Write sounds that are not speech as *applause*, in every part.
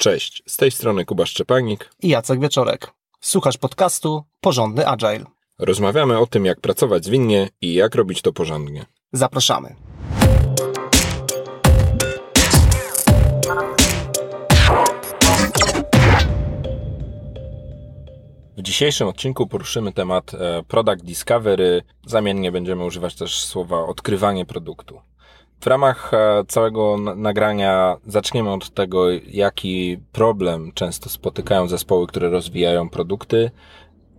Cześć, z tej strony Kuba Szczepanik i Jacek Wieczorek. Słuchasz podcastu Porządny Agile. Rozmawiamy o tym, jak pracować zwinnie i jak robić to porządnie. Zapraszamy. W dzisiejszym odcinku poruszymy temat e, Product Discovery. Zamiennie będziemy używać też słowa odkrywanie produktu. W ramach e, całego nagrania zaczniemy od tego, jaki problem często spotykają zespoły, które rozwijają produkty,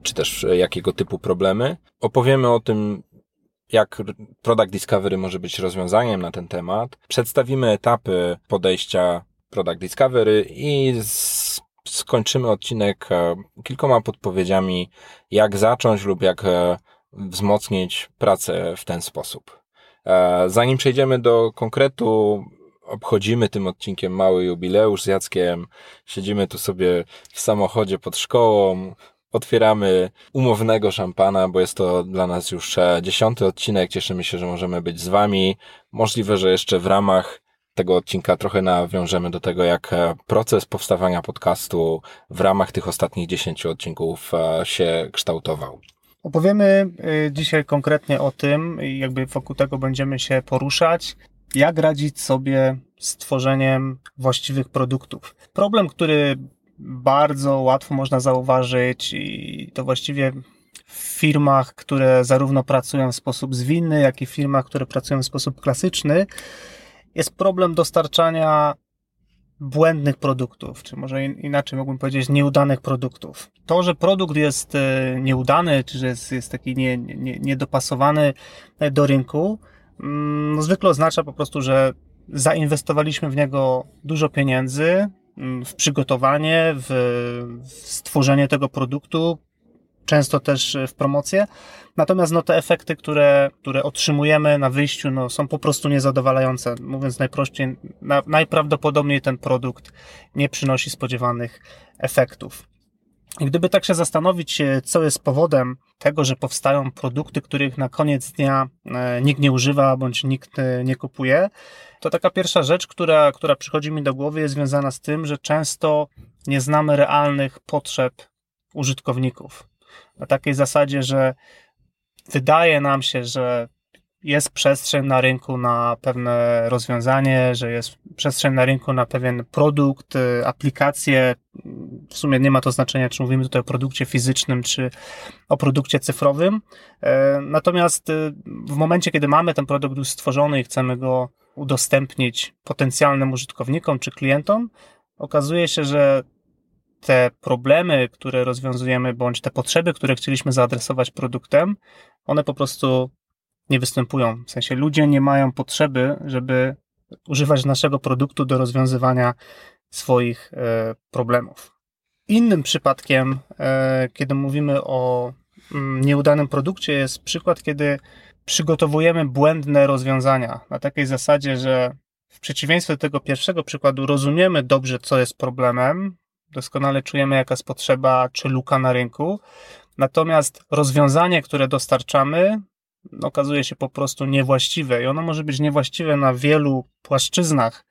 czy też e, jakiego typu problemy. Opowiemy o tym, jak Product Discovery może być rozwiązaniem na ten temat. Przedstawimy etapy podejścia Product Discovery i skończymy odcinek e, kilkoma podpowiedziami, jak zacząć lub jak wzmocnić pracę w ten sposób. E, zanim przejdziemy do konkretu, obchodzimy tym odcinkiem mały jubileusz z Jackiem. Siedzimy tu sobie w samochodzie pod szkołą, otwieramy umownego szampana, bo jest to dla nas już e, dziesiąty odcinek. Cieszymy się, że możemy być z Wami. Możliwe, że jeszcze w ramach tego odcinka trochę nawiążemy do tego, jak e, proces powstawania podcastu w ramach tych ostatnich dziesięciu odcinków się kształtował. Opowiemy y, dzisiaj konkretnie o tym, jakby wokół tego będziemy się poruszać, jak radzić sobie z tworzeniem właściwych produktów. Problem, który bardzo łatwo można zauważyć i to właściwie w firmach, które zarówno pracują w sposób zwinny, jak i w firmach, które pracują w sposób klasyczny, jest problem dostarczania błędnych produktów, czy może inaczej mógłbym powiedzieć nieudanych produktów. To, że produkt jest e, nieudany, czy że jest, jest taki nie, nie, niedopasowany e, do rynku, mm, no zwykle oznacza po prostu, że zainwestowaliśmy w niego dużo pieniędzy, mm, w przygotowanie, w, w stworzenie tego produktu, często też w promocję. Natomiast no, te efekty, które, które otrzymujemy na wyjściu, no, są po prostu niezadowalające. Mówiąc najprościej, na, najprawdopodobniej ten produkt nie przynosi spodziewanych efektów. I gdyby tak się zastanowić, co jest powodem tego, że powstają produkty, których na koniec dnia e, nikt nie używa bądź nikt e, nie kupuje, to taka pierwsza rzecz, która, która przychodzi mi do głowy, jest związana z tym, że często nie znamy realnych potrzeb użytkowników na takiej zasadzie, że wydaje nam się, że jest przestrzeń na rynku na pewne rozwiązanie, że jest przestrzeń na rynku na pewien produkt, y, aplikację. W sumie nie ma to znaczenia, czy mówimy tutaj o produkcie fizycznym, czy o produkcie cyfrowym. E, natomiast y, w momencie, kiedy mamy ten produkt już stworzony i chcemy go udostępnić potencjalnym użytkownikom czy klientom, okazuje się, że te problemy, które rozwiązujemy, bądź te potrzeby, które chcieliśmy zaadresować produktem, one po prostu nie występują. W sensie ludzie nie mają potrzeby, żeby używać naszego produktu do rozwiązywania swoich e, problemów. Innym przypadkiem, e, kiedy mówimy o mm, nieudanym produkcie, jest przykład, kiedy przygotowujemy błędne rozwiązania na takiej zasadzie, że w przeciwieństwie do tego pierwszego przykładu rozumiemy dobrze, co jest problemem, doskonale czujemy, jaka jest potrzeba czy luka na rynku. Natomiast rozwiązanie, które dostarczamy, okazuje się po prostu niewłaściwe i ono może być niewłaściwe na wielu płaszczyznach.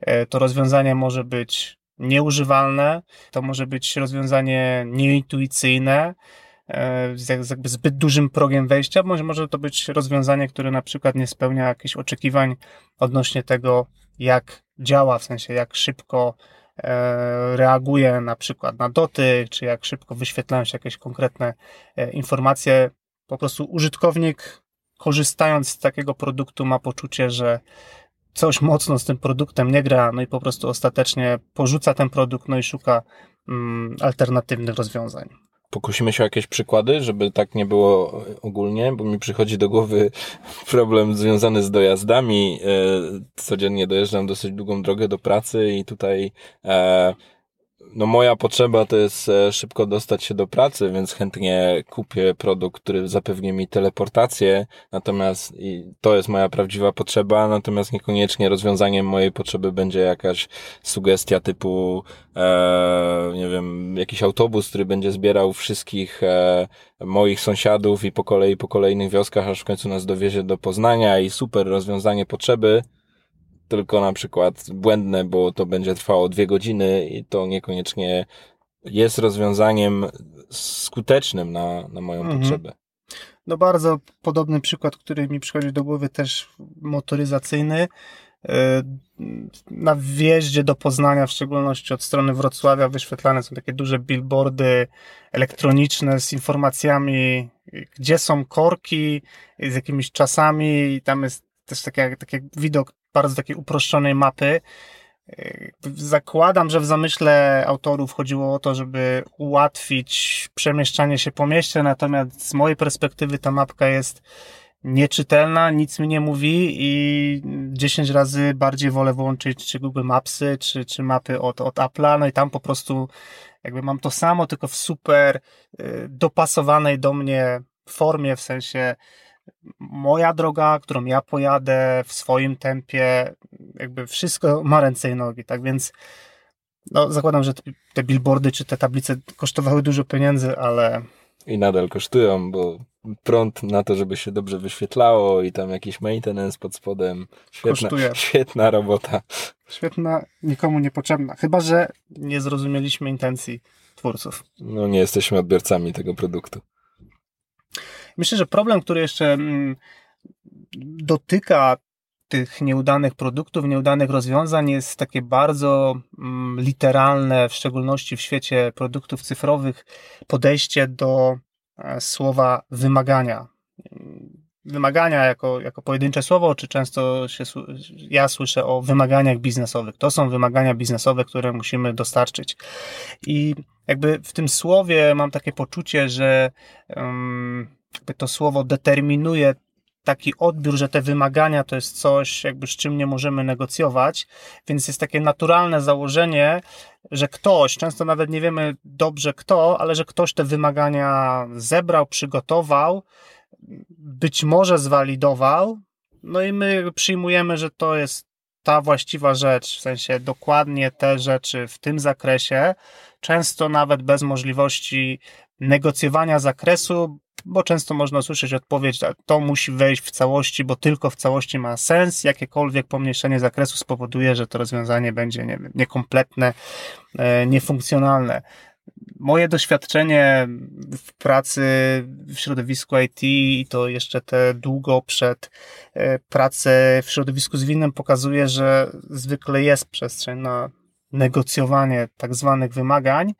E, to rozwiązanie może być nieużywalne, to może być rozwiązanie nieintuicyjne, e, z jakby zbyt dużym progiem wejścia, bądź może to być rozwiązanie, które na przykład nie spełnia jakichś oczekiwań odnośnie tego, jak działa, w sensie jak szybko reaguje na przykład na dotyk, czy jak szybko wyświetlają się jakieś konkretne e, informacje. Po prostu użytkownik, korzystając z takiego produktu, ma poczucie, że coś mocno z tym produktem nie gra, no i po prostu ostatecznie porzuca ten produkt, no i szuka mm, alternatywnych rozwiązań. Pokusimy się o jakieś przykłady, żeby tak nie było ogólnie, bo mi przychodzi do głowy *laughs* problem związany z dojazdami. E, codziennie dojeżdżam dosyć długą drogę do pracy i tutaj e, no moja potrzeba to jest e, szybko dostać się do pracy, więc chętnie kupię produkt, który zapewni mi teleportację, natomiast i to jest moja prawdziwa potrzeba, natomiast niekoniecznie rozwiązaniem mojej potrzeby będzie jakaś sugestia typu, e, nie wiem, jakiś autobus, który będzie zbierał wszystkich e, moich sąsiadów i po kolei po kolejnych wioskach, aż w końcu nas dowiezie do Poznania i super rozwiązanie potrzeby, tylko na przykład błędne, bo to będzie trwało dwie godziny i to niekoniecznie jest rozwiązaniem skutecznym na, na moją mhm. potrzebę. No bardzo podobny przykład, który mi przychodzi do głowy też motoryzacyjny. E, na wjeździe do Poznania, w szczególności od strony Wrocławia, wyświetlane są takie duże billboardy elektroniczne z informacjami, gdzie są korki, z jakimiś czasami i tam jest też taki, taki widok bardzo takiej uproszczonej mapy. Zakładam, że w zamyśle autorów chodziło o to, żeby ułatwić przemieszczanie się po mieście, natomiast z mojej perspektywy ta mapka jest nieczytelna, nic mi nie mówi i 10 razy bardziej wolę włączyć czy Google Mapsy, czy, czy mapy od, od Apple'a, no i tam po prostu jakby mam to samo, tylko w super y, dopasowanej do mnie formie, w sensie moja droga, którą ja pojadę w swoim tempie, jakby wszystko ma ręce i nogi, tak więc no, zakładam, że te billboardy czy te tablice kosztowały dużo pieniędzy, ale... I nadal kosztują, bo prąd na to, żeby się dobrze wyświetlało i tam jakiś maintenance pod spodem. Świetna, Kosztuje. świetna robota. Świetna, nikomu niepotrzebna. Chyba, że nie zrozumieliśmy intencji twórców. No nie jesteśmy odbiorcami tego produktu. Myślę, że problem, który jeszcze mm, dotyka tych nieudanych produktów, nieudanych rozwiązań jest takie bardzo mm, literalne, w szczególności w świecie produktów cyfrowych, podejście do e, słowa wymagania. Wymagania jako, jako pojedyncze słowo, czy często się, ja słyszę o wymaganiach biznesowych. To są wymagania biznesowe, które musimy dostarczyć. I jakby w tym słowie mam takie poczucie, że um, jakby to słowo determinuje taki odbiór, że te wymagania to jest coś, jakby z czym nie możemy negocjować, więc jest takie naturalne założenie, że ktoś, często nawet nie wiemy dobrze kto, ale że ktoś te wymagania zebrał, przygotował, być może zwalidował, no i my przyjmujemy, że to jest ta właściwa rzecz, w sensie dokładnie te rzeczy w tym zakresie, często nawet bez możliwości negocjowania zakresu, bo często można usłyszeć odpowiedź, to musi wejść w całości, bo tylko w całości ma sens. Jakiekolwiek pomniejszenie zakresu spowoduje, że to rozwiązanie będzie nie wiem, niekompletne, e, niefunkcjonalne. Moje doświadczenie w pracy w środowisku IT i to jeszcze te długo przed e, pracę w środowisku zwinnym pokazuje, że zwykle jest przestrzeń na negocjowanie tak zwanych wymagań.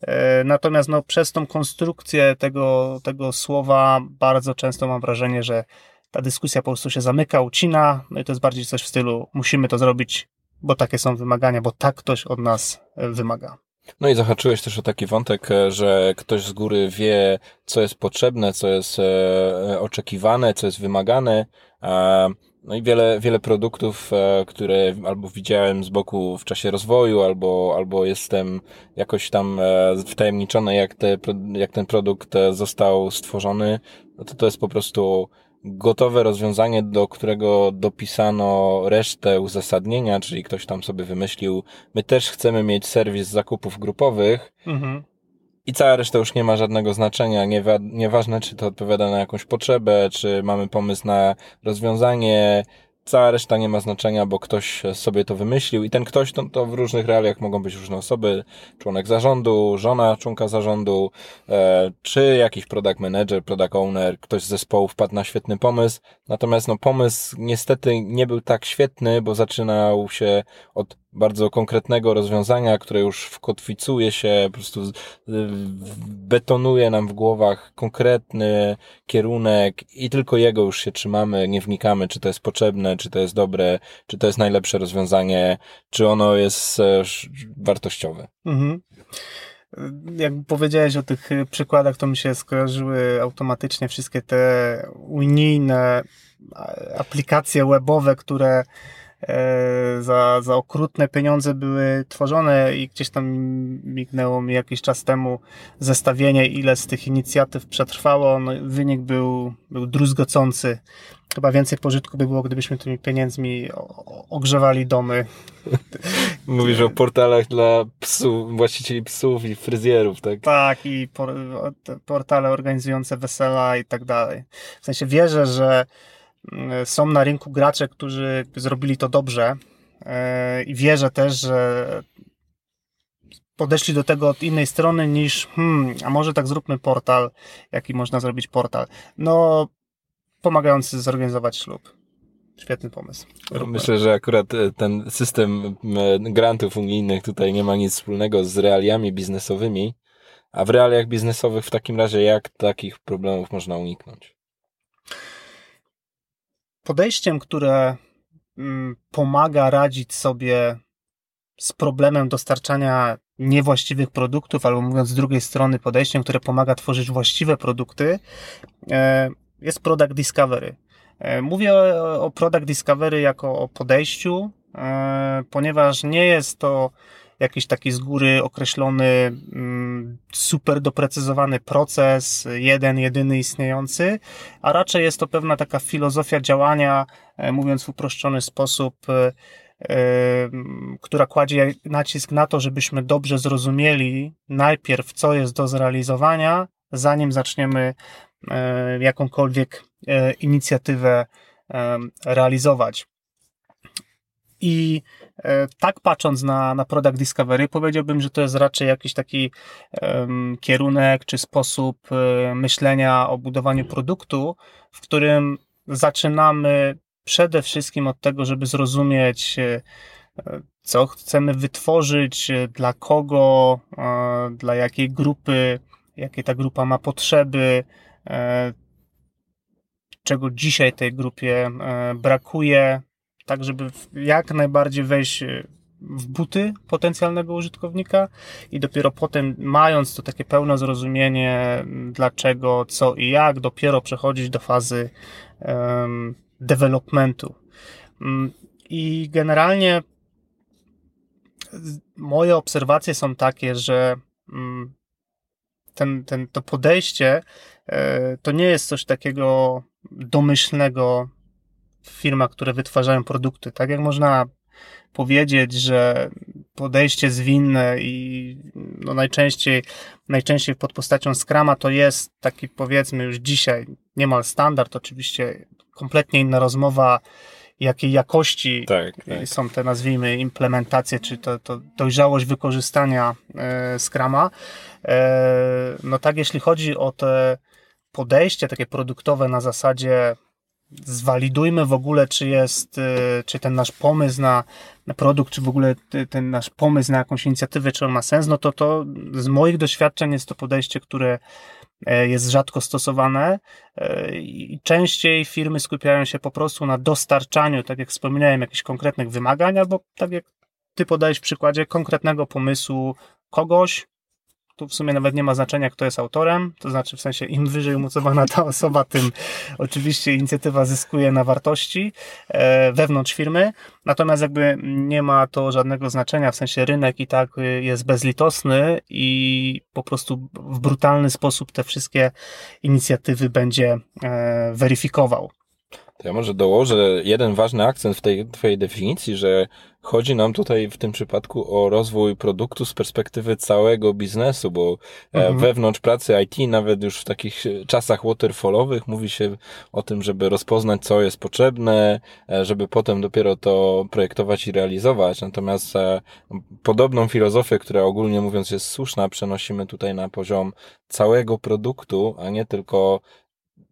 E, natomiast no, przez tą konstrukcję tego, tego słowa bardzo często mam wrażenie, że ta dyskusja po prostu się zamyka, ucina, no i to jest bardziej coś w stylu musimy to zrobić, bo takie są wymagania, bo tak ktoś od nas e, wymaga. No i zahaczyłeś też o taki wątek, e, że ktoś z góry wie, co jest potrzebne, co jest oczekiwane, co jest wymagane. No i wiele, wiele produktów, e, które albo widziałem z boku w czasie rozwoju, albo, albo jestem jakoś tam e, wtajemniczony, jak, te, jak ten produkt e, został stworzony, no to to jest po prostu gotowe rozwiązanie, do którego dopisano resztę uzasadnienia, czyli ktoś tam sobie wymyślił, my też chcemy mieć serwis zakupów grupowych, mhm i cała reszta już nie ma żadnego znaczenia. nieważne, czy to odpowiada na jakąś potrzebę, czy mamy pomysł na rozwiązanie. Cała reszta nie ma znaczenia, bo ktoś sobie to wymyślił i ten ktoś to, to w różnych realiach mogą być różne osoby, członek zarządu, żona członka zarządu, e, czy jakiś product manager, product owner, ktoś z zespołu wpadł na świetny pomysł. Natomiast no pomysł niestety nie był tak świetny, bo zaczynał się od bardzo konkretnego rozwiązania, które już wkotwicuje się, po prostu betonuje nam w głowach konkretny kierunek i tylko jego już się trzymamy, nie wnikamy, czy to jest potrzebne, czy to jest dobre, czy to jest najlepsze rozwiązanie, czy ono jest e, wartościowe. Mhm. Jak powiedziałeś o tych przykładach, to mi się skojarzyły automatycznie wszystkie te unijne aplikacje webowe, które E, za, za okrutne pieniądze były tworzone i gdzieś tam mignęło mi jakiś czas temu zestawienie, ile z tych inicjatyw przetrwało. No, wynik był, był druzgocący. Chyba więcej pożytku by było, gdybyśmy tymi pieniędzmi ogrzewali domy. *laughs* Mówisz o portalach dla psów, właścicieli psów i fryzjerów, tak? Tak, i por, portale organizujące wesela i tak dalej. W sensie wierzę, że są na rynku gracze, którzy zrobili to dobrze, i wierzę też, że podeszli do tego od innej strony niż, hmm, a może tak zróbmy portal, jaki można zrobić portal. No, pomagający zorganizować ślub. Świetny pomysł. Myślę, że akurat e, ten system grantów unijnych tutaj nie ma nic wspólnego z realiami biznesowymi, a w realiach biznesowych w takim razie jak takich problemów można uniknąć? Podejściem, które mm, pomaga radzić sobie z problemem dostarczania niewłaściwych produktów, albo mówiąc z drugiej strony, podejściem, które pomaga tworzyć właściwe produkty, e, jest Product Discovery. E, mówię o Product Discovery jako o podejściu, e, ponieważ nie jest to jakiś taki z góry określony, mm, super doprecyzowany proces, jeden, jedyny istniejący, a raczej jest to pewna taka filozofia działania, mówiąc w uproszczony sposób, która kładzie nacisk na to, żebyśmy dobrze zrozumieli najpierw, co jest do zrealizowania, zanim zaczniemy e, jakąkolwiek e, inicjatywę realizować. I e, tak patrząc na, na Product Discovery, powiedziałbym, że to jest raczej jakiś taki um, kierunek czy sposób myślenia o budowaniu produktu, w którym zaczynamy przede wszystkim od tego, żeby zrozumieć, e, co chcemy wytworzyć, e, dla kogo, e, dla jakiej grupy, jakie ta grupa ma potrzeby, czego dzisiaj tej grupie brakuje, tak żeby jak najbardziej wejść w buty potencjalnego użytkownika i dopiero potem, mając to takie pełne zrozumienie, dlaczego, co i jak, dopiero przechodzić do fazy um, developmentu. Mm, I generalnie moje obserwacje są takie, że mm, ten, ten, to podejście e, to nie jest coś takiego domyślnego firmach, które wytwarzają produkty. Tak jak można powiedzieć, że podejście zwinne i no najczęściej, najczęściej pod postacią Scrama to jest taki powiedzmy już dzisiaj niemal standard, oczywiście kompletnie inna rozmowa, jakiej jakości tak, tak. są te, nazwijmy, implementacje, czy to, to dojrzałość wykorzystania e, Scrama. E, no tak, jeśli chodzi o te podejście takie produktowe na zasadzie zwalidujmy w ogóle, czy jest, e, czy ten nasz pomysł na, na produkt, czy w ogóle ten nasz pomysł na jakąś inicjatywę, czy on ma sens, no to to z moich doświadczeń jest to podejście, które E, jest rzadko stosowane e, i częściej firmy skupiają się po prostu na dostarczaniu, tak jak wspominałem, jakichś konkretnych wymagań, albo tak jak ty podajesz w przykładzie konkretnego pomysłu kogoś, tu w sumie nawet nie ma znaczenia, kto jest autorem, to znaczy w sensie im wyżej umocowana ta osoba, tym oczywiście inicjatywa zyskuje na wartości e, wewnątrz firmy, natomiast jakby nie ma to żadnego znaczenia, w sensie rynek i tak jest bezlitosny i po prostu w brutalny sposób te wszystkie inicjatywy będzie e, weryfikował. To ja może dołożę jeden ważny akcent w tej twojej definicji, że chodzi nam tutaj w tym przypadku o rozwój produktu z perspektywy całego biznesu, bo e, mhm. wewnątrz pracy IT, nawet już w takich czasach waterfallowych, mówi się o tym, żeby rozpoznać, co jest potrzebne, e, żeby potem dopiero to projektować i realizować. Natomiast e, podobną filozofię, która ogólnie mówiąc jest słuszna, przenosimy tutaj na poziom całego produktu, a nie tylko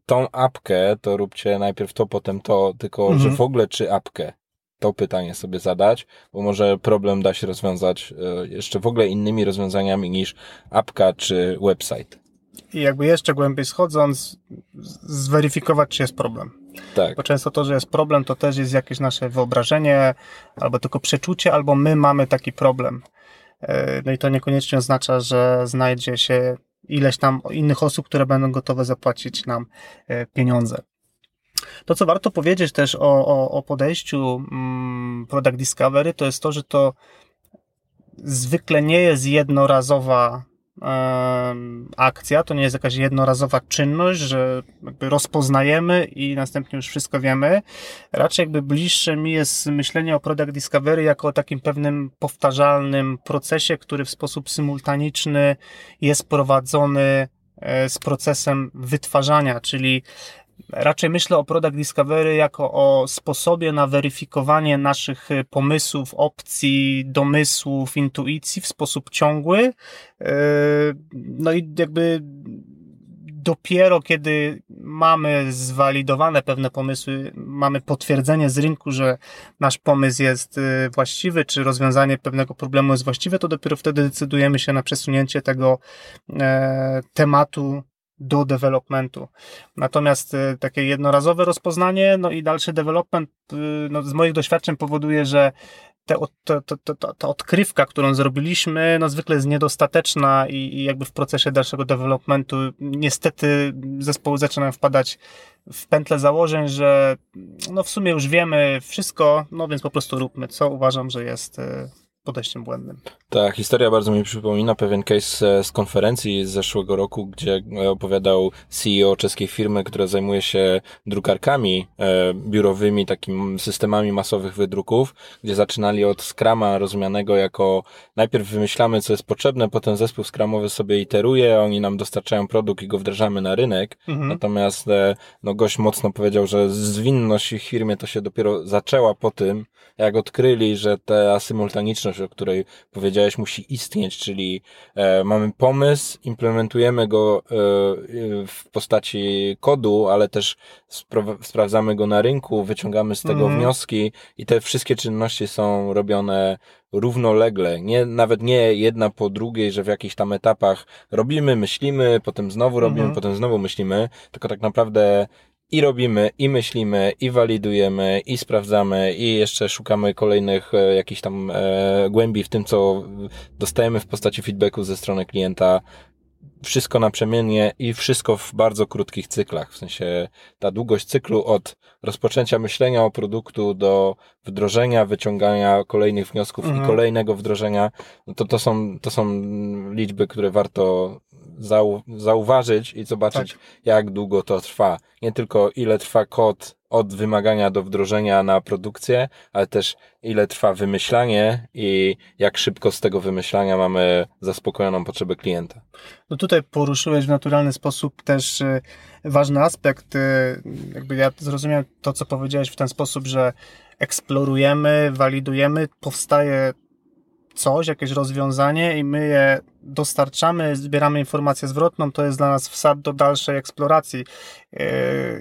tą apkę, to róbcie najpierw to, potem to, tylko mhm. że w ogóle czy apkę? To pytanie sobie zadać, bo może problem da się rozwiązać e, jeszcze w ogóle innymi rozwiązaniami niż apka czy website. I jakby jeszcze głębiej schodząc, zweryfikować, czy jest problem. Tak. Bo często to, że jest problem, to też jest jakieś nasze wyobrażenie, albo tylko przeczucie, albo my mamy taki problem. E, no i to niekoniecznie oznacza, że znajdzie się ileś tam innych osób, które będą gotowe zapłacić nam e, pieniądze. To, co warto powiedzieć też o, o, o podejściu mm, Product Discovery, to jest to, że to zwykle nie jest jednorazowa akcja, to nie jest jakaś jednorazowa czynność, że jakby rozpoznajemy i następnie już wszystko wiemy. Raczej jakby bliższe mi jest myślenie o Product Discovery jako o takim pewnym powtarzalnym procesie, który w sposób symultaniczny jest prowadzony e, z procesem wytwarzania, czyli Raczej myślę o Product Discovery jako o sposobie na weryfikowanie naszych pomysłów, opcji, domysłów, intuicji w sposób ciągły. No i jakby dopiero kiedy mamy zwalidowane pewne pomysły, mamy potwierdzenie z rynku, że nasz pomysł jest y, właściwy, czy rozwiązanie pewnego problemu jest właściwe, to dopiero wtedy decydujemy się na przesunięcie tego e, tematu do developmentu. Natomiast y, takie jednorazowe rozpoznanie, no i dalszy development, y, no z moich doświadczeń powoduje, że ta odkrywka, którą zrobiliśmy, no zwykle jest niedostateczna i, i jakby w procesie dalszego developmentu niestety zespoły zaczynają wpadać w pętle założeń, że no w sumie już wiemy wszystko, no więc po prostu róbmy, co uważam, że jest y, podejściem błędnym. Ta historia bardzo mi przypomina pewien case z konferencji z zeszłego roku, gdzie opowiadał CEO czeskiej firmy, która zajmuje się drukarkami e, biurowymi, takimi systemami masowych wydruków, gdzie zaczynali od Scrama rozumianego jako najpierw wymyślamy, co jest potrzebne, potem zespół Scramowy sobie iteruje, oni nam dostarczają produkt i go wdrażamy na rynek. Mhm. Natomiast e, no, gość mocno powiedział, że zwinność ich firmie to się dopiero zaczęła po tym, jak odkryli, że ta symultaniczność, o której powiedziałeś, musi istnieć, czyli e, mamy pomysł, implementujemy go e, w postaci kodu, ale też sprawdzamy go na rynku, wyciągamy z tego mm. wnioski i te wszystkie czynności są robione równolegle, nie, nawet nie jedna po drugiej, że w jakichś tam etapach robimy, myślimy, potem znowu robimy, mm -hmm. potem znowu myślimy, tylko tak naprawdę i robimy, i myślimy, i walidujemy, i sprawdzamy, i jeszcze szukamy kolejnych e, jakichś tam e, głębi w tym, co dostajemy w postaci feedbacku ze strony klienta. Wszystko naprzemiennie i wszystko w bardzo krótkich cyklach. W sensie ta długość cyklu od rozpoczęcia myślenia o produktu do wdrożenia, wyciągania kolejnych wniosków mhm. i kolejnego wdrożenia, no to, to, są, to są liczby, które warto zau zauważyć i zobaczyć, tak. jak długo to trwa. Nie tylko ile trwa kod od wymagania do wdrożenia na produkcję, ale też ile trwa wymyślanie i jak szybko z tego wymyślania mamy zaspokojoną potrzebę klienta. No tutaj poruszyłeś w naturalny sposób też y, ważny aspekt. Y, jakby ja zrozumiałem to, co powiedziałeś w ten sposób, że eksplorujemy, walidujemy, powstaje coś, jakieś rozwiązanie i my je dostarczamy, zbieramy informację zwrotną, to jest dla nas wsad do dalszej eksploracji. Yy,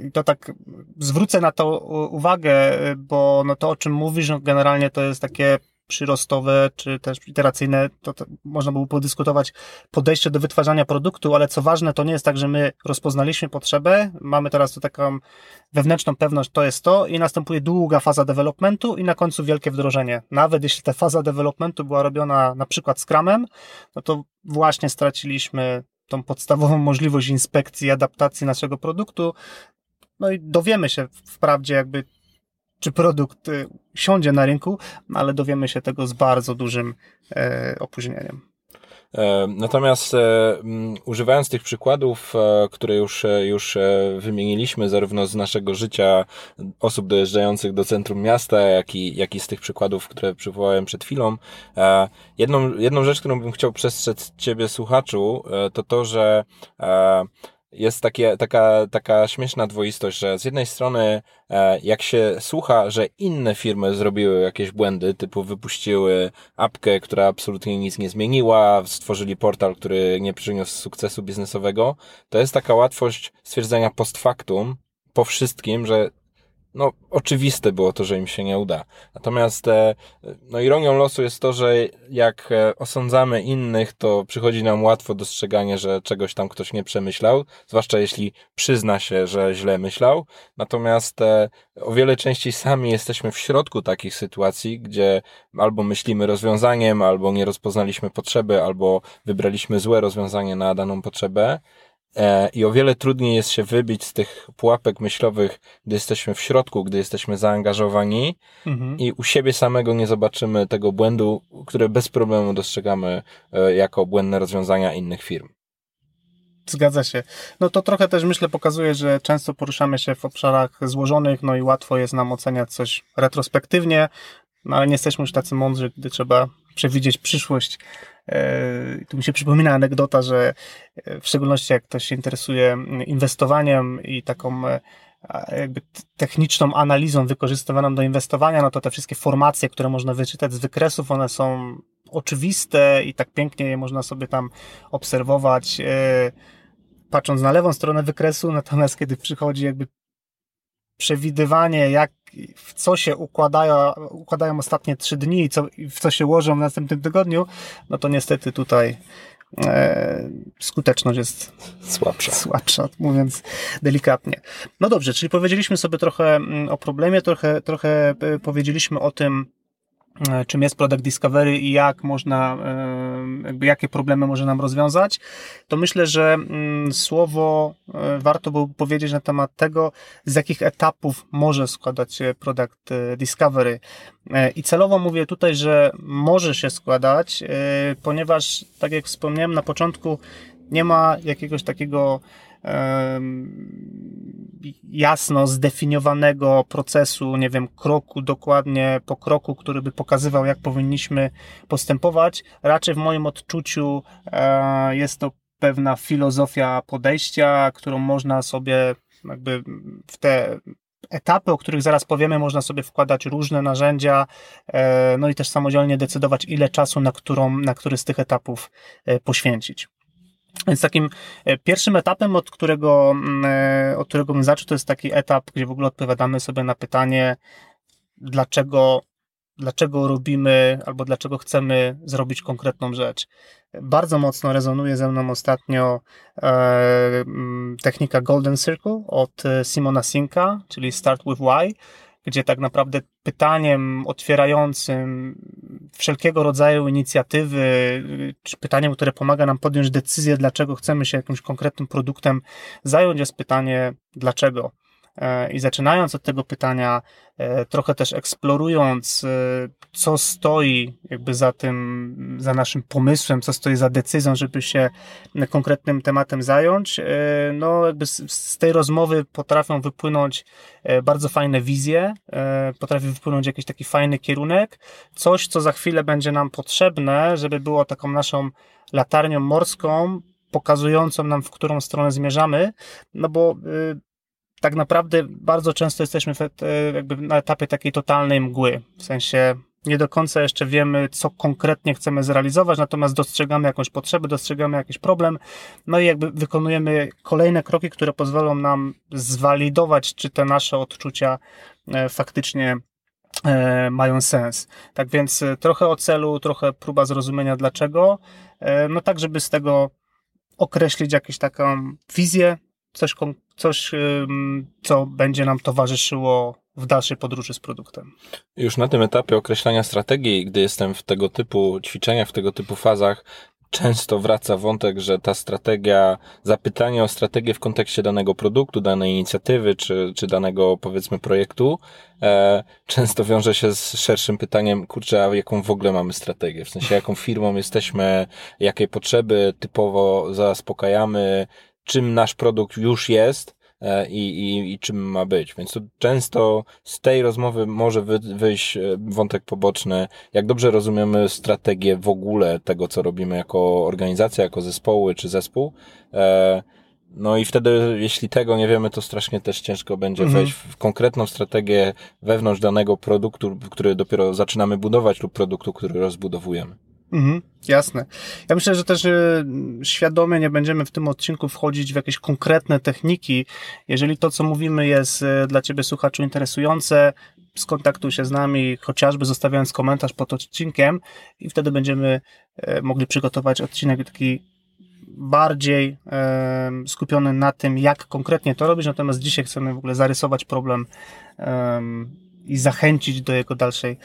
I to tak zwrócę na to uwagę, bo no to, o czym mówisz, no generalnie to jest takie przyrostowe, czy też iteracyjne, to, to można było podyskutować podejście do wytwarzania produktu, ale co ważne, to nie jest tak, że my rozpoznaliśmy potrzebę, mamy teraz tu taką wewnętrzną pewność, to jest to i następuje długa faza developmentu i na końcu wielkie wdrożenie. Nawet jeśli ta faza developmentu była robiona na przykład Scrumem, no to właśnie straciliśmy tą podstawową możliwość inspekcji, adaptacji naszego produktu, no i dowiemy się wprawdzie jakby czy produkt y, siądzie na rynku, ale dowiemy się tego z bardzo dużym e, opóźnieniem. E, natomiast e, używając tych przykładów, które już, już wymieniliśmy, zarówno z naszego życia osób dojeżdżających do centrum miasta, jak i, jak i z tych przykładów, które przywołałem przed chwilą, jedną, jedną rzecz, którą bym chciał przestrzec Ciebie, słuchaczu, to to, że jest takie, taka, taka śmieszna dwoistość, że z jednej strony, e, jak się słucha, że inne firmy zrobiły jakieś błędy, typu wypuściły apkę, która absolutnie nic nie zmieniła, stworzyli portal, który nie przyniósł sukcesu biznesowego, to jest taka łatwość stwierdzenia post factum po wszystkim, że no, oczywiste było to, że im się nie uda. Natomiast, e, no, ironią losu jest to, że jak e, osądzamy innych, to przychodzi nam łatwo dostrzeganie, że czegoś tam ktoś nie przemyślał, zwłaszcza jeśli przyzna się, że źle myślał. Natomiast e, o wiele częściej sami jesteśmy w środku takich sytuacji, gdzie albo myślimy rozwiązaniem, albo nie rozpoznaliśmy potrzeby, albo wybraliśmy złe rozwiązanie na daną potrzebę. E, I o wiele trudniej jest się wybić z tych pułapek myślowych, gdy jesteśmy w środku, gdy jesteśmy zaangażowani mhm. i u siebie samego nie zobaczymy tego błędu, który bez problemu dostrzegamy e, jako błędne rozwiązania innych firm. Zgadza się. No to trochę też myślę pokazuje, że często poruszamy się w obszarach złożonych, no i łatwo jest nam oceniać coś retrospektywnie, no ale nie jesteśmy już tacy mądrzy, gdy trzeba przewidzieć przyszłość. E, tu mi się przypomina anegdota, że e, w szczególności jak ktoś się interesuje inwestowaniem i taką e, jakby techniczną analizą wykorzystywaną do inwestowania, no to te wszystkie formacje, które można wyczytać z wykresów, one są oczywiste i tak pięknie je można sobie tam obserwować, patrząc na lewą stronę wykresu, natomiast kiedy przychodzi jakby przewidywanie, jak, w co się układają, układają ostatnie trzy dni i co, w co się łożą w następnym tygodniu, no to niestety tutaj e, skuteczność jest słabsza. słabsza, mówiąc delikatnie. No dobrze, czyli powiedzieliśmy sobie trochę mm, o problemie, trochę, trochę e, powiedzieliśmy o tym, czym jest Product Discovery i jak można, e, jakby jakie problemy może nam rozwiązać, to myślę, że mm, słowo e, warto by powiedzieć na temat tego, z jakich etapów może składać się Product Discovery. I celowo mówię tutaj, że może się składać, ponieważ, tak jak wspomniałem na początku, nie ma jakiegoś takiego jasno zdefiniowanego procesu, nie wiem, kroku dokładnie po kroku, który by pokazywał, jak powinniśmy postępować. Raczej w moim odczuciu e, jest to pewna filozofia podejścia, którą można sobie jakby w te etapy, o których zaraz powiemy, można sobie wkładać różne narzędzia, e, no i też samodzielnie decydować, ile czasu na, którą, na który z tych etapów e, poświęcić. Więc takim e, pierwszym etapem, od którego, mm, e, od którego bym zaczął, to jest taki etap, gdzie w ogóle odpowiadamy sobie na pytanie, dlaczego, dlaczego robimy albo dlaczego chcemy zrobić konkretną rzecz. Bardzo mocno rezonuje ze mną ostatnio e, mm, technika Golden Circle od Simona Sinka, czyli Start with Why gdzie tak naprawdę pytaniem otwierającym wszelkiego rodzaju inicjatywy, czy pytaniem, które pomaga nam podjąć decyzję, dlaczego chcemy się jakimś konkretnym produktem zająć, jest pytanie, dlaczego. E, I zaczynając od tego pytania, e, trochę też eksplorując, e, co stoi jakby za tym, za naszym pomysłem, co stoi za decyzją, żeby się konkretnym tematem zająć, no jakby z, tej rozmowy potrafią wypłynąć bardzo fajne wizje, potrafi wypłynąć jakiś taki fajny kierunek, coś, co za chwilę będzie nam potrzebne, żeby było taką naszą latarnią morską, pokazującą nam, w którą stronę zmierzamy, no bo tak naprawdę bardzo często jesteśmy w, e, jakby na etapie takiej totalnej mgły. W sensie nie do końca jeszcze wiemy, co konkretnie chcemy zrealizować, natomiast dostrzegamy jakąś potrzebę, dostrzegamy jakiś problem, no i jakby wykonujemy kolejne kroki, które pozwolą nam zwalidować, czy te nasze odczucia e, faktycznie e, mają sens. Tak więc trochę o celu, trochę próba zrozumienia dlaczego, no tak, żeby z tego określić jakąś taką wizję, coś, coś, co będzie nam towarzyszyło w dalszej podróży z produktem. Już na tym etapie określania strategii, gdy jestem w tego typu ćwiczeniach, w tego typu fazach, często wraca wątek, że ta strategia, zapytanie o strategię w kontekście danego produktu, danej inicjatywy, czy, czy danego powiedzmy projektu, e, często wiąże się z szerszym pytaniem, kurczę, a jaką w ogóle mamy strategię? W sensie, jaką firmą jesteśmy, jakie potrzeby typowo zaspokajamy, czym nasz produkt już jest e, i, i, i czym ma być. Więc to często z tej rozmowy może wyjść e, wątek poboczny, jak dobrze rozumiemy strategię w ogóle tego, co robimy jako organizacja, jako zespoły czy zespół. E, no i wtedy, jeśli tego nie wiemy, to strasznie też ciężko będzie mhm. wejść w konkretną strategię wewnątrz danego produktu, który dopiero zaczynamy budować lub produktu, który rozbudowujemy. Mhm, jasne. Ja myślę, że też y, świadomie nie będziemy w tym odcinku wchodzić w jakieś konkretne techniki. Jeżeli to, co mówimy, jest y, dla Ciebie, słuchaczu, interesujące, skontaktuj się z nami, chociażby zostawiając komentarz pod odcinkiem i wtedy będziemy y, mogli przygotować odcinek taki bardziej skupiony na tym, jak konkretnie to robić, natomiast dzisiaj chcemy w ogóle zarysować problem i zachęcić do jego dalszej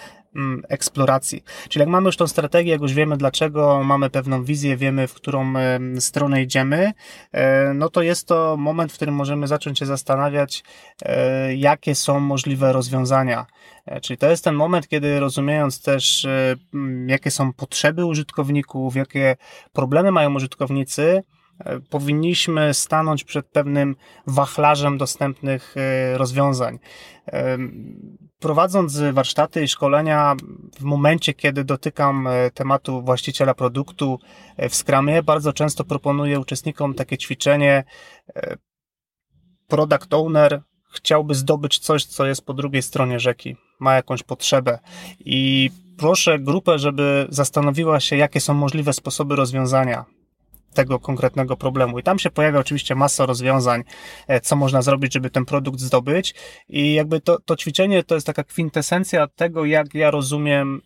eksploracji. Czyli jak mamy już tą strategię, jak już wiemy dlaczego, mamy pewną wizję, wiemy w którą stronę idziemy, e, no to jest to moment, w którym możemy zacząć się zastanawiać, e, jakie są możliwe rozwiązania. E, czyli to jest ten moment, kiedy rozumiejąc też, jakie są potrzeby użytkowników, jakie problemy mają użytkownicy, powinniśmy stanąć przed pewnym wachlarzem dostępnych rozwiązań. Prowadząc warsztaty i szkolenia, w momencie, kiedy dotykam e, tematu właściciela produktu e, w Scrumie, bardzo często proponuję uczestnikom takie ćwiczenie e, Product Owner chciałby zdobyć coś, co jest po drugiej stronie rzeki, ma jakąś potrzebę. I proszę grupę, żeby zastanowiła się, jakie są możliwe sposoby rozwiązania tego konkretnego problemu. I tam się pojawia oczywiście masa rozwiązań, e, co można zrobić, żeby ten produkt zdobyć. I jakby to, to ćwiczenie to jest taka kwintesencja tego, jak ja rozumiem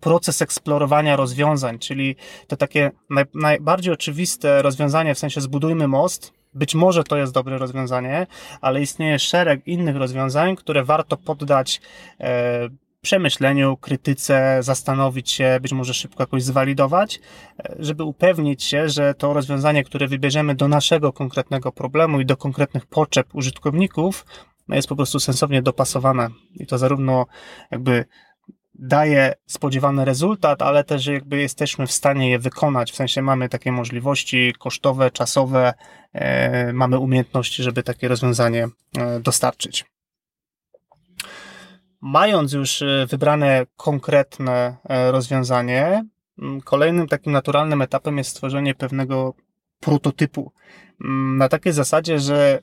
proces eksplorowania rozwiązań, czyli to takie naj, najbardziej oczywiste rozwiązanie, w sensie zbudujmy most, być może to jest dobre rozwiązanie, ale istnieje szereg innych rozwiązań, które warto poddać e, przemyśleniu, krytyce, zastanowić się, być może szybko jakoś zwalidować, e, żeby upewnić się, że to rozwiązanie, które wybierzemy do naszego konkretnego problemu i do konkretnych potrzeb użytkowników, no, jest po prostu sensownie dopasowane. I to zarówno jakby daje spodziewany rezultat, ale też jakby jesteśmy w stanie je wykonać, w sensie mamy takie możliwości kosztowe, czasowe, e, mamy umiejętności, żeby takie rozwiązanie e, dostarczyć. Mając już e, wybrane konkretne e, rozwiązanie, kolejnym takim naturalnym etapem jest stworzenie pewnego prototypu. Na takiej zasadzie, że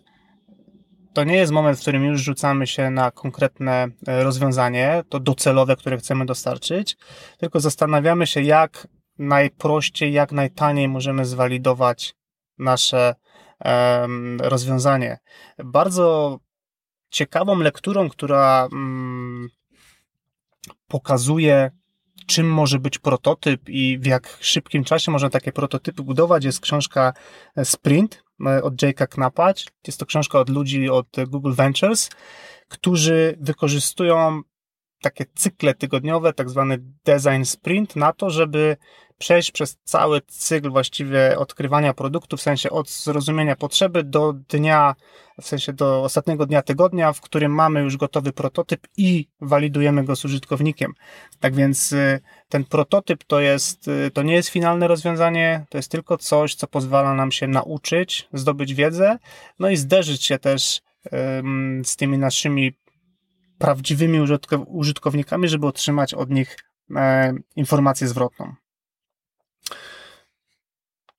to nie jest moment, w którym już rzucamy się na konkretne e, rozwiązanie, to docelowe, które chcemy dostarczyć, tylko zastanawiamy się, jak najprościej, jak najtaniej możemy zwalidować nasze rozwiązanie. Bardzo ciekawą lekturą, która um, pokazuje, czym może być prototyp i w jak szybkim czasie można takie prototypy budować, jest książka Sprint E, od Jake'a Knappa. Jest to książka od ludzi od Google Ventures, którzy wykorzystują takie cykle tygodniowe, tak zwany design sprint, na to, żeby przejść przez cały cykl właściwie odkrywania produktu, w sensie od zrozumienia potrzeby do dnia, w sensie do ostatniego dnia tygodnia, w którym mamy już gotowy prototyp i walidujemy go z użytkownikiem. Tak więc y, ten prototyp to jest, y, to nie jest finalne rozwiązanie, to jest tylko coś, co pozwala nam się nauczyć, zdobyć wiedzę, no i zderzyć się też z tymi naszymi prawdziwymi użytkownikami, żeby otrzymać od nich e, informację zwrotną.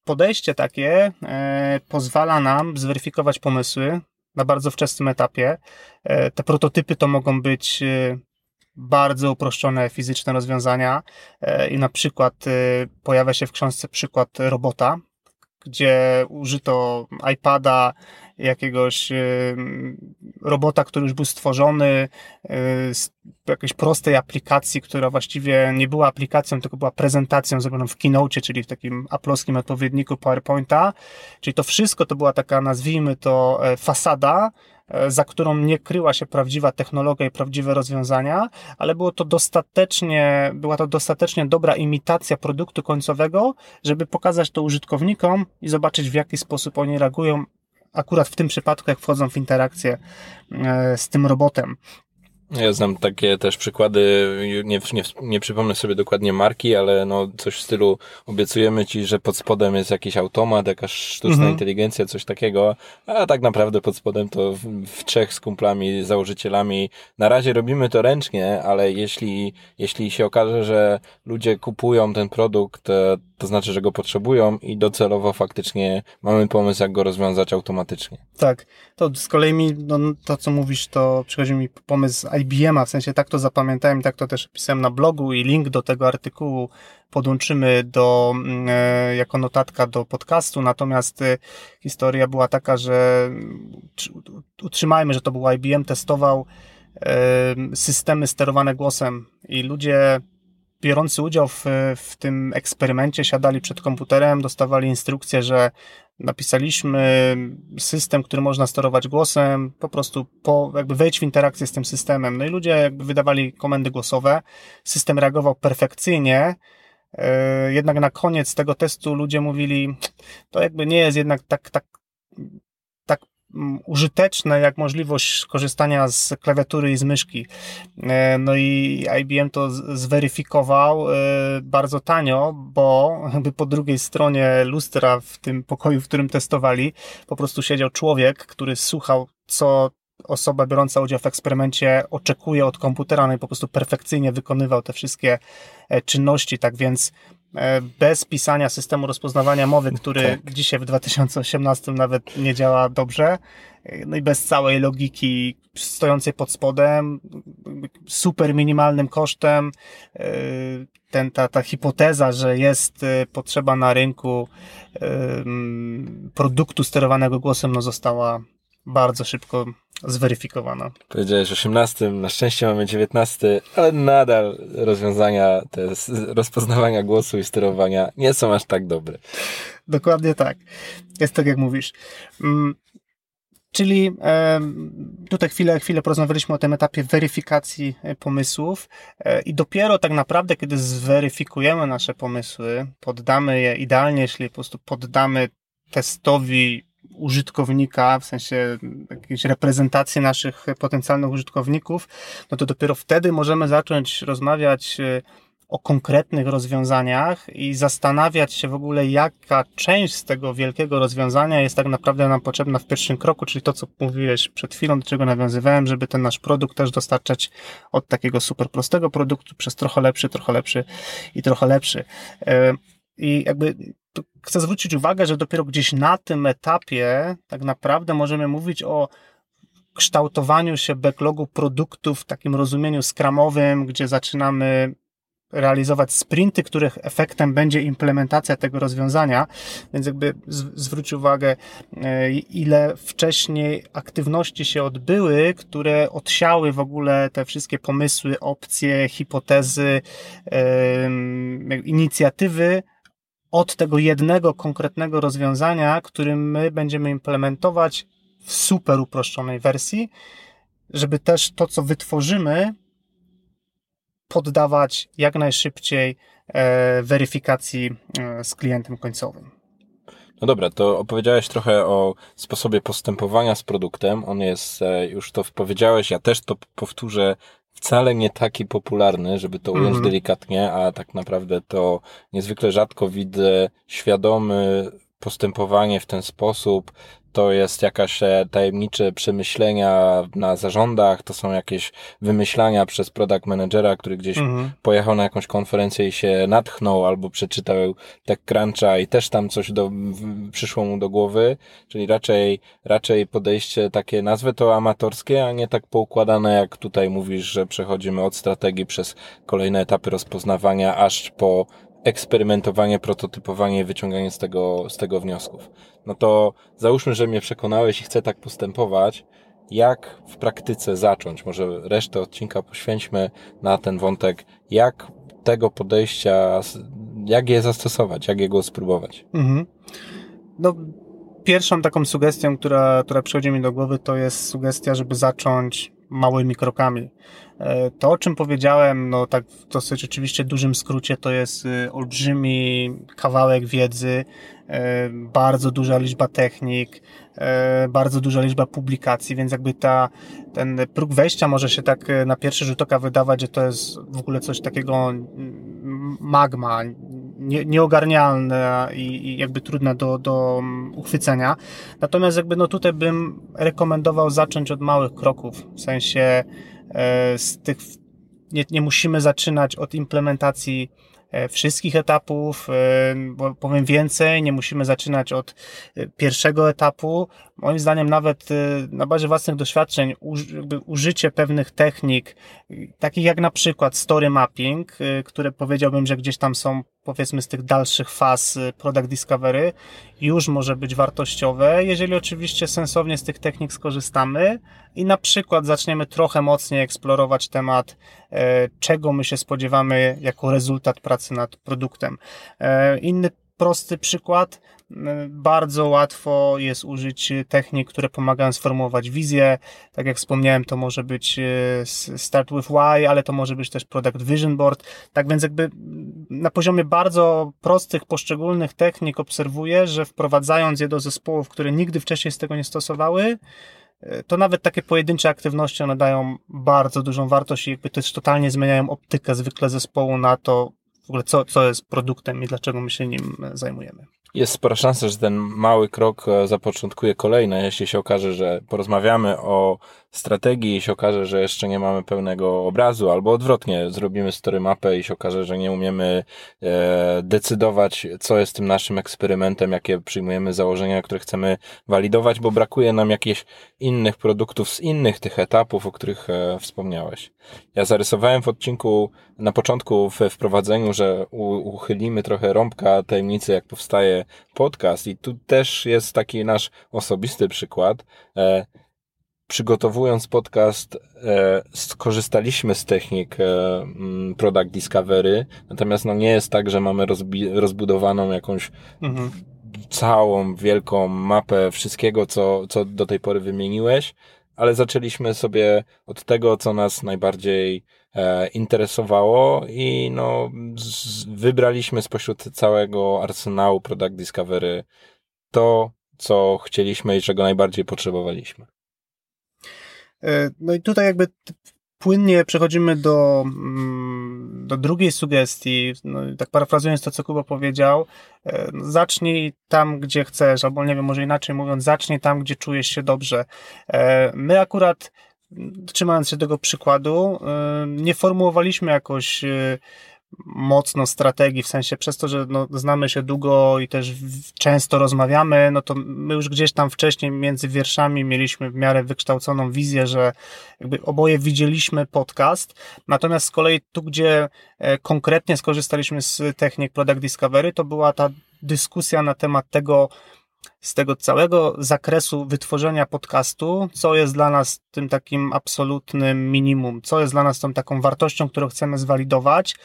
Podejście takie e, pozwala nam zweryfikować pomysły na bardzo wczesnym etapie. E, te prototypy to mogą być bardzo uproszczone fizyczne rozwiązania i na przykład pojawia się w książce przykład robota, gdzie użyto iPada, jakiegoś y, robota, który już był stworzony y, z jakiejś prostej aplikacji, która właściwie nie była aplikacją, tylko była prezentacją zrobioną w Keynote, czyli w takim aploskim odpowiedniku PowerPointa. Czyli to wszystko to była taka, nazwijmy to, e, fasada, e, za którą nie kryła się prawdziwa technologia i prawdziwe rozwiązania, ale było to dostatecznie, była to dostatecznie dobra imitacja produktu końcowego, żeby pokazać to użytkownikom i zobaczyć w jaki sposób oni reagują akurat w tym przypadku, jak wchodzą w interakcję e, z tym robotem. Ja znam takie też przykłady, nie, nie, nie przypomnę sobie dokładnie marki, ale no coś w stylu obiecujemy ci, że pod spodem jest jakiś automat, jakaś sztuczna mhm. inteligencja, coś takiego, a tak naprawdę pod spodem to w, w trzech z kumplami, założycielami. Na razie robimy to ręcznie, ale jeśli, jeśli się okaże, że ludzie kupują ten produkt, e, to znaczy, że go potrzebują i docelowo faktycznie mamy pomysł, jak go rozwiązać automatycznie. Tak, to z kolei mi, no, to co mówisz, to przychodzi mi pomysł IBM-a, w sensie tak to zapamiętałem, tak to też pisałem na blogu i link do tego artykułu podłączymy do, mm, e, jako notatka do podcastu, natomiast e, historia była taka, że utrzymajmy, że to był IBM, testował e, systemy sterowane głosem i ludzie biorący udział w, w tym eksperymencie siadali przed komputerem, dostawali instrukcję, że napisaliśmy system, który można sterować głosem, po prostu po, jakby wejść w interakcję z tym systemem. No i ludzie jakby wydawali komendy głosowe, system reagował perfekcyjnie, e, jednak na koniec tego testu ludzie mówili, to jakby nie jest jednak tak, tak użyteczne jak możliwość korzystania z klawiatury i z myszki. E, no i IBM to zweryfikował e, bardzo tanio, bo jakby po drugiej stronie lustra w tym pokoju, w którym testowali, po prostu siedział człowiek, który słuchał, co osoba biorąca udział w eksperymencie oczekuje od komputera, no i po prostu perfekcyjnie wykonywał te wszystkie e, czynności, tak więc bez pisania systemu rozpoznawania mowy, który tak. dzisiaj w 2018 nawet nie działa dobrze, e, no i bez całej logiki stojącej pod spodem, super minimalnym kosztem, e, ten, ta, ta hipoteza, że jest potrzeba na rynku produktu sterowanego głosem, no została bardzo szybko zweryfikowana. Powiedziałeś 18, na szczęście mamy 19, ale nadal rozwiązania te rozpoznawania głosu i sterowania nie są aż tak dobre. Dokładnie tak. Jest tak, jak mówisz. Mm, czyli tutaj chwilę, chwilę porozmawialiśmy o tym etapie weryfikacji e, pomysłów e, i dopiero tak naprawdę, kiedy zweryfikujemy nasze pomysły, poddamy je idealnie, jeśli po prostu poddamy testowi użytkownika, w sensie jakiejś reprezentacji naszych potencjalnych użytkowników, no to dopiero wtedy możemy zacząć rozmawiać e, o konkretnych rozwiązaniach i zastanawiać się w ogóle, jaka część z tego wielkiego rozwiązania jest tak naprawdę nam potrzebna w pierwszym kroku, czyli to, co mówiłeś przed chwilą, do czego nawiązywałem, żeby ten nasz produkt też dostarczać od takiego super prostego produktu przez trochę lepszy, trochę lepszy i trochę lepszy. E, I jakby chcę zwrócić uwagę, że dopiero gdzieś na tym etapie tak naprawdę możemy mówić o kształtowaniu się backlogu produktów w takim rozumieniu skramowym, gdzie zaczynamy realizować sprinty, których efektem będzie implementacja tego rozwiązania, więc jakby zwróć uwagę, e, ile wcześniej aktywności się odbyły, które odsiały w ogóle te wszystkie pomysły, opcje, hipotezy, inicjatywy od tego jednego konkretnego rozwiązania, którym my będziemy implementować w super uproszczonej wersji, żeby też to, co wytworzymy, poddawać jak najszybciej e, weryfikacji e, z klientem końcowym. No dobra, to opowiedziałeś trochę o sposobie postępowania z produktem. On jest, e, już to powiedziałeś, ja też to powtórzę wcale nie taki popularny, żeby to ująć mm -hmm. delikatnie, a tak naprawdę to niezwykle rzadko widzę świadomy postępowanie w ten sposób, to jest jakaś e, tajemnicze przemyślenia na zarządach, to są jakieś wymyślania przez product managera, który gdzieś mhm. pojechał na jakąś konferencję i się natchnął albo przeczytał TechCruncha i też tam coś do, przyszło mu do głowy, czyli raczej, raczej podejście takie, nazwę to amatorskie, a nie tak poukładane jak tutaj mówisz, że przechodzimy od strategii przez kolejne etapy rozpoznawania aż po eksperymentowanie, prototypowanie wyciąganie z tego, z tego wniosków. No to załóżmy, że mnie przekonałeś i chcę tak postępować. Jak w praktyce zacząć? Może resztę odcinka poświęćmy na ten wątek. Jak tego podejścia, jak je zastosować, jak jego spróbować? Mhm. No, pierwszą taką sugestią, która, która przychodzi mi do głowy, to jest sugestia, żeby zacząć małymi krokami. E, to, o czym powiedziałem, no tak w dosyć oczywiście dużym skrócie, to jest y, olbrzymi kawałek wiedzy, e, bardzo duża liczba technik, e, bardzo duża liczba publikacji, więc jakby ta, ten próg wejścia może się tak na pierwszy rzut oka wydawać, że to jest w ogóle coś takiego magma, nie, nieogarnialne i, i jakby trudne do, do uchwycenia. Natomiast jakby no tutaj bym rekomendował zacząć od małych kroków, w sensie E, z tych, nie, nie musimy zaczynać od implementacji e, wszystkich etapów, e, bo powiem więcej, nie musimy zaczynać od pierwszego etapu. Moim zdaniem nawet na bazie własnych doświadczeń użycie pewnych technik, takich jak na przykład story mapping, które powiedziałbym, że gdzieś tam są powiedzmy z tych dalszych faz y, product discovery już może być wartościowe, jeżeli oczywiście sensownie z tych technik skorzystamy i na przykład zaczniemy trochę mocniej eksplorować temat, e, czego my się spodziewamy jako rezultat pracy nad produktem. E, inny prosty przykład. Bardzo łatwo jest użyć technik, które pomagają sformułować wizję. Tak jak wspomniałem, to może być e, Start with Why, ale to może być też Product Vision Board. Tak więc jakby na poziomie bardzo prostych, poszczególnych technik obserwuję, że wprowadzając je do zespołów, które nigdy wcześniej z tego nie stosowały, e, to nawet takie pojedyncze aktywności one dają bardzo dużą wartość i jakby też totalnie zmieniają optykę zwykle zespołu na to, w ogóle co, co jest produktem i dlaczego my się nim zajmujemy. Jest spora szansa, że ten mały krok e, zapoczątkuje kolejne, jeśli się okaże, że porozmawiamy o strategii i się okaże, że jeszcze nie mamy pełnego obrazu, albo odwrotnie, zrobimy story mapę i się okaże, że nie umiemy e, decydować, co jest tym naszym eksperymentem, jakie przyjmujemy założenia, które chcemy walidować, bo brakuje nam jakichś innych produktów z innych tych etapów, o których e, wspomniałeś. Ja zarysowałem w odcinku na początku w wprowadzeniu, że u, uchylimy trochę rąbka tajemnicy, jak powstaje podcast i tu też jest taki nasz osobisty przykład. E, przygotowując podcast, e, skorzystaliśmy z technik e, mm, Product Discovery, natomiast no nie jest tak, że mamy rozbudowaną jakąś mhm. całą wielką mapę wszystkiego, co, co do tej pory wymieniłeś, ale zaczęliśmy sobie od tego, co nas najbardziej interesowało i no, z, wybraliśmy spośród całego arsenału Product Discovery to, co chcieliśmy i czego najbardziej potrzebowaliśmy. E, no i tutaj jakby płynnie przechodzimy do, mm, do drugiej sugestii, no, tak parafrazując to, co Kuba powiedział, e, zacznij tam, gdzie chcesz, albo nie wiem, może inaczej mówiąc, zacznij tam, gdzie czujesz się dobrze. E, my akurat, trzymając się tego przykładu, nie formułowaliśmy jakoś mocno strategii, w sensie przez to, że no, znamy się długo i też często rozmawiamy, no to my już gdzieś tam wcześniej między wierszami mieliśmy w miarę wykształconą wizję, że jakby oboje widzieliśmy podcast, natomiast z kolei tu, gdzie e, konkretnie skorzystaliśmy z technik Product Discovery, to była ta dyskusja na temat tego, z tego całego zakresu wytworzenia podcastu, co jest dla nas tym takim absolutnym minimum, co jest dla nas tą taką wartością, którą chcemy zwalidować.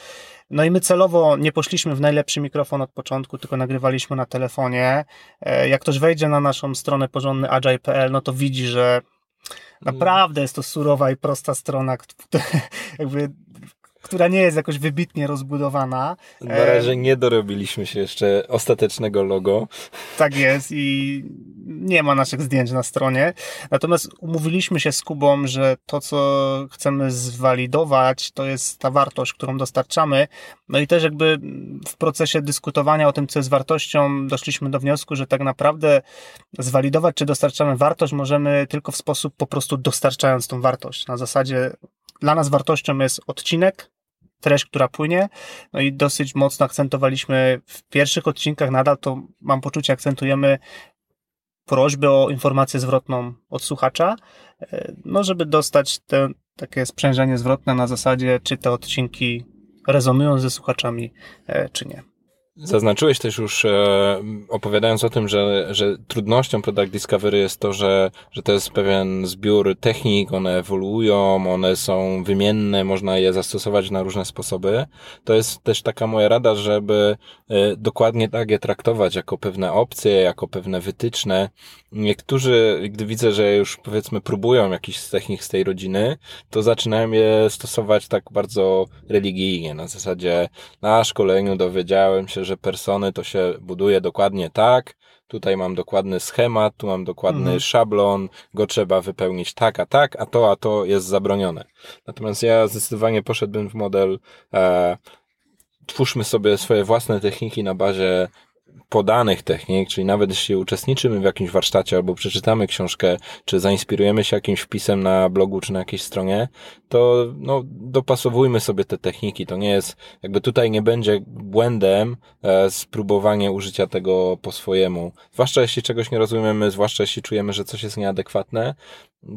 No i my celowo nie poszliśmy w najlepszy mikrofon od początku, tylko nagrywaliśmy na telefonie. E, jak ktoś wejdzie na naszą stronę porządny agile.pl, no to widzi, że naprawdę jest to surowa i prosta strona, *laughs* jakby która nie jest jakoś wybitnie rozbudowana. Na razie nie dorobiliśmy się jeszcze ostatecznego logo. Tak jest i nie ma naszych zdjęć na stronie. Natomiast umówiliśmy się z Kubą, że to, co chcemy zwalidować, to jest ta wartość, którą dostarczamy. No i też jakby w procesie dyskutowania o tym, co jest wartością, doszliśmy do wniosku, że tak naprawdę zwalidować, czy dostarczamy wartość, możemy tylko w sposób po prostu dostarczając tą wartość. Na zasadzie dla nas wartością jest odcinek, treść, która płynie. No i dosyć mocno akcentowaliśmy w pierwszych odcinkach, nadal to mam poczucie, akcentujemy prośbę o informację zwrotną od słuchacza, e, no żeby dostać te takie sprzężenie zwrotne na zasadzie, czy te odcinki rezonują ze słuchaczami, e, czy nie. Zaznaczyłeś też już, e, opowiadając o tym, że, że trudnością Product Discovery jest to, że, że to jest pewien zbiór technik, one ewoluują, one są wymienne, można je zastosować na różne sposoby. To jest też taka moja rada, żeby e, dokładnie tak je traktować jako pewne opcje, jako pewne wytyczne. Niektórzy, gdy widzę, że już powiedzmy próbują jakiś z technik z tej rodziny, to zaczynają je stosować tak bardzo religijnie. Na zasadzie na szkoleniu dowiedziałem się, że persony to się buduje dokładnie tak, tutaj mam dokładny schemat, tu mam dokładny mhm. szablon, go trzeba wypełnić tak, a tak, a to, a to jest zabronione. Natomiast ja zdecydowanie poszedłbym w model e, twórzmy sobie swoje własne techniki na bazie podanych technik, czyli nawet jeśli uczestniczymy w jakimś warsztacie albo przeczytamy książkę, czy zainspirujemy się jakimś wpisem na blogu, czy na jakiejś stronie, to no, dopasowujmy sobie te techniki. To nie jest, jakby tutaj nie będzie błędem e, spróbowanie użycia tego po swojemu. Zwłaszcza jeśli czegoś nie rozumiemy, zwłaszcza jeśli czujemy, że coś jest nieadekwatne,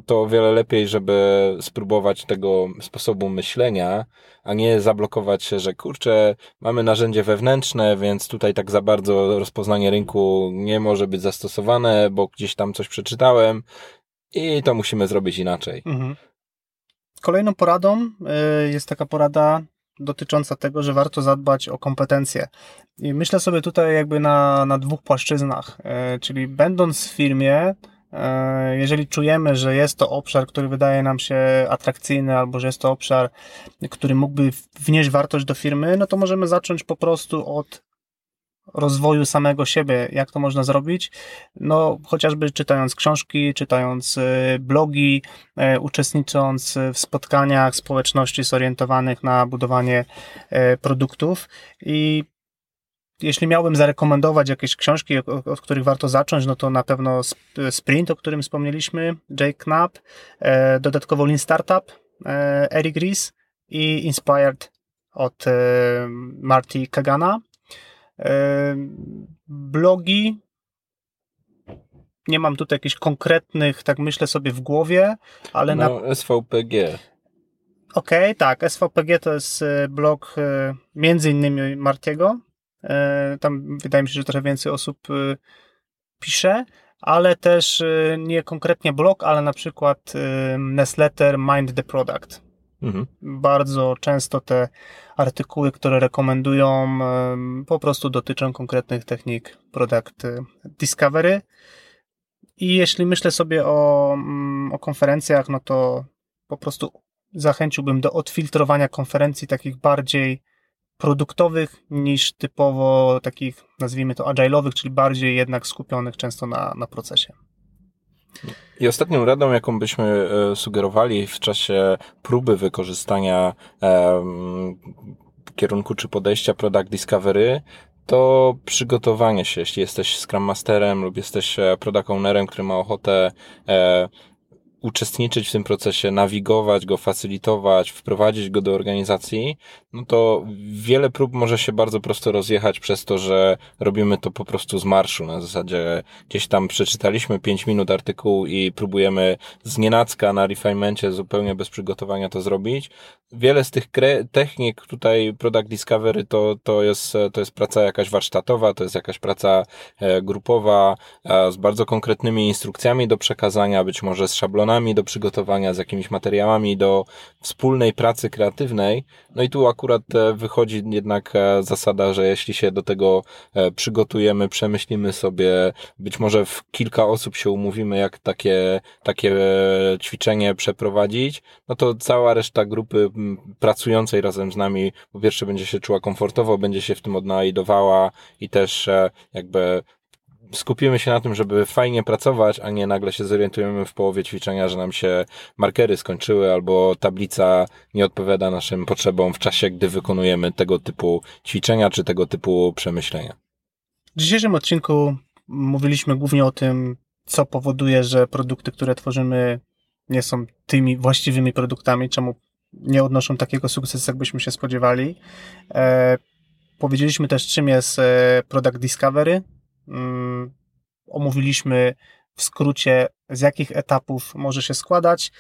to o wiele lepiej, żeby spróbować tego sposobu myślenia, a nie zablokować się, że kurczę, mamy narzędzie wewnętrzne, więc tutaj tak za bardzo rozpoznanie rynku nie może być zastosowane, bo gdzieś tam coś przeczytałem i to musimy zrobić inaczej. Mhm. Kolejną poradą y, jest taka porada dotycząca tego, że warto zadbać o kompetencje. I myślę sobie tutaj jakby na, na dwóch płaszczyznach, y, czyli będąc w firmie, jeżeli czujemy, że jest to obszar, który wydaje nam się atrakcyjny, albo że jest to obszar, który mógłby wnieść wartość do firmy, no to możemy zacząć po prostu od rozwoju samego siebie. Jak to można zrobić? No, chociażby czytając książki, czytając e, blogi, e, uczestnicząc w spotkaniach społeczności zorientowanych na budowanie produktów i jeśli miałbym zarekomendować jakieś książki, od których warto zacząć, no to na pewno Sprint, o którym wspomnieliśmy, Jake Knapp, e, dodatkowo Lean Startup, e, Eric Ries i Inspired od e, Marty Kagana. Blogi nie mam tutaj jakichś konkretnych, tak myślę sobie w głowie, ale no, na... SVPG. Okej, okay, tak. SVPG to jest blog między innymi Martiego, E, tam wydaje mi się, że trochę więcej osób e, pisze, ale też e, nie konkretnie blog, ale na przykład newsletter Mind the Product. Mhm. Bardzo często te artykuły, które rekomendują, po prostu dotyczą konkretnych technik product discovery. I jeśli myślę sobie o, mm, o konferencjach, no to po prostu zachęciłbym do odfiltrowania konferencji takich bardziej produktowych niż typowo takich, nazwijmy to agile'owych, czyli bardziej jednak skupionych często na, na procesie. I ostatnią radą, jaką byśmy e, sugerowali w czasie próby wykorzystania kierunku czy podejścia Product Discovery, to przygotowanie się. Jeśli jesteś Scrum Masterem lub jesteś e, Product Ownerem, który ma ochotę e, uczestniczyć w tym procesie, nawigować go, facylitować, wprowadzić go do organizacji, no to wiele prób może się bardzo prosto rozjechać przez to, że robimy to po prostu z marszu. Na zasadzie gdzieś tam przeczytaliśmy 5 minut artykułu i próbujemy z nienacka na refinemencie zupełnie bez przygotowania to zrobić. Wiele z tych technik tutaj Product Discovery to, to, jest, to jest praca jakaś warsztatowa, to jest jakaś praca e, grupowa z bardzo konkretnymi instrukcjami do przekazania, być może z szablonami do przygotowania, z jakimiś materiałami do wspólnej pracy kreatywnej. No i tu akurat akurat e, wychodzi jednak e, zasada, że jeśli się do tego e, przygotujemy, przemyślimy sobie, być może w kilka osób się umówimy, jak takie, takie ćwiczenie przeprowadzić, no to cała reszta grupy pracującej razem z nami po pierwsze będzie się czuła komfortowo, będzie się w tym odnajdowała i też jakby skupimy się na tym, żeby fajnie pracować, a nie nagle się zorientujemy w połowie ćwiczenia, że nam się markery skończyły albo tablica nie odpowiada naszym potrzebom w czasie, gdy wykonujemy tego typu ćwiczenia czy tego typu przemyślenia. W dzisiejszym odcinku mówiliśmy głównie o tym, co powoduje, że produkty, które tworzymy, nie są tymi właściwymi produktami, czemu nie odnoszą takiego sukcesu, jakbyśmy się spodziewali. E, powiedzieliśmy też, czym jest e, Product Discovery, omówiliśmy w skrócie, z jakich etapów może się składać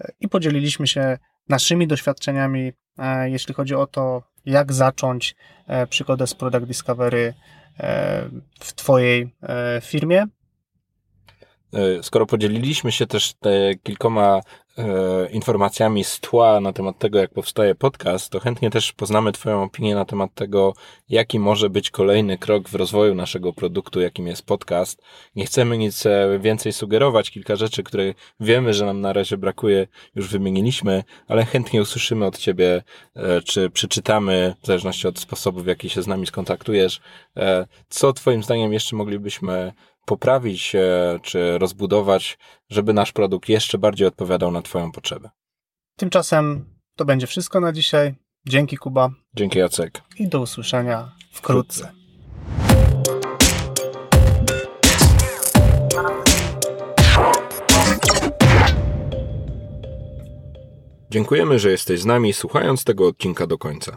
e, i podzieliliśmy się naszymi doświadczeniami, e, jeśli chodzi o to, jak zacząć e, przygodę z Product Discovery w Twojej firmie. Skoro podzieliliśmy się też te kilkoma e, informacjami z tła na temat tego, jak powstaje podcast, to chętnie też poznamy Twoją opinię na temat tego, jaki może być kolejny krok w rozwoju naszego produktu, jakim jest podcast. Nie chcemy nic e, więcej sugerować, kilka rzeczy, które wiemy, że nam na razie brakuje, już wymieniliśmy, ale chętnie usłyszymy od Ciebie, e, czy przeczytamy, w zależności od sposobu, w jaki się z nami skontaktujesz, e, co Twoim zdaniem jeszcze moglibyśmy poprawić czy rozbudować, żeby nasz produkt jeszcze bardziej odpowiadał na Twoją potrzebę. Tymczasem to będzie wszystko na dzisiaj. Dzięki Kuba. Dzięki Jacek. I do usłyszenia wkrótce. Dziękujemy, że jesteś z nami słuchając tego odcinka do końca.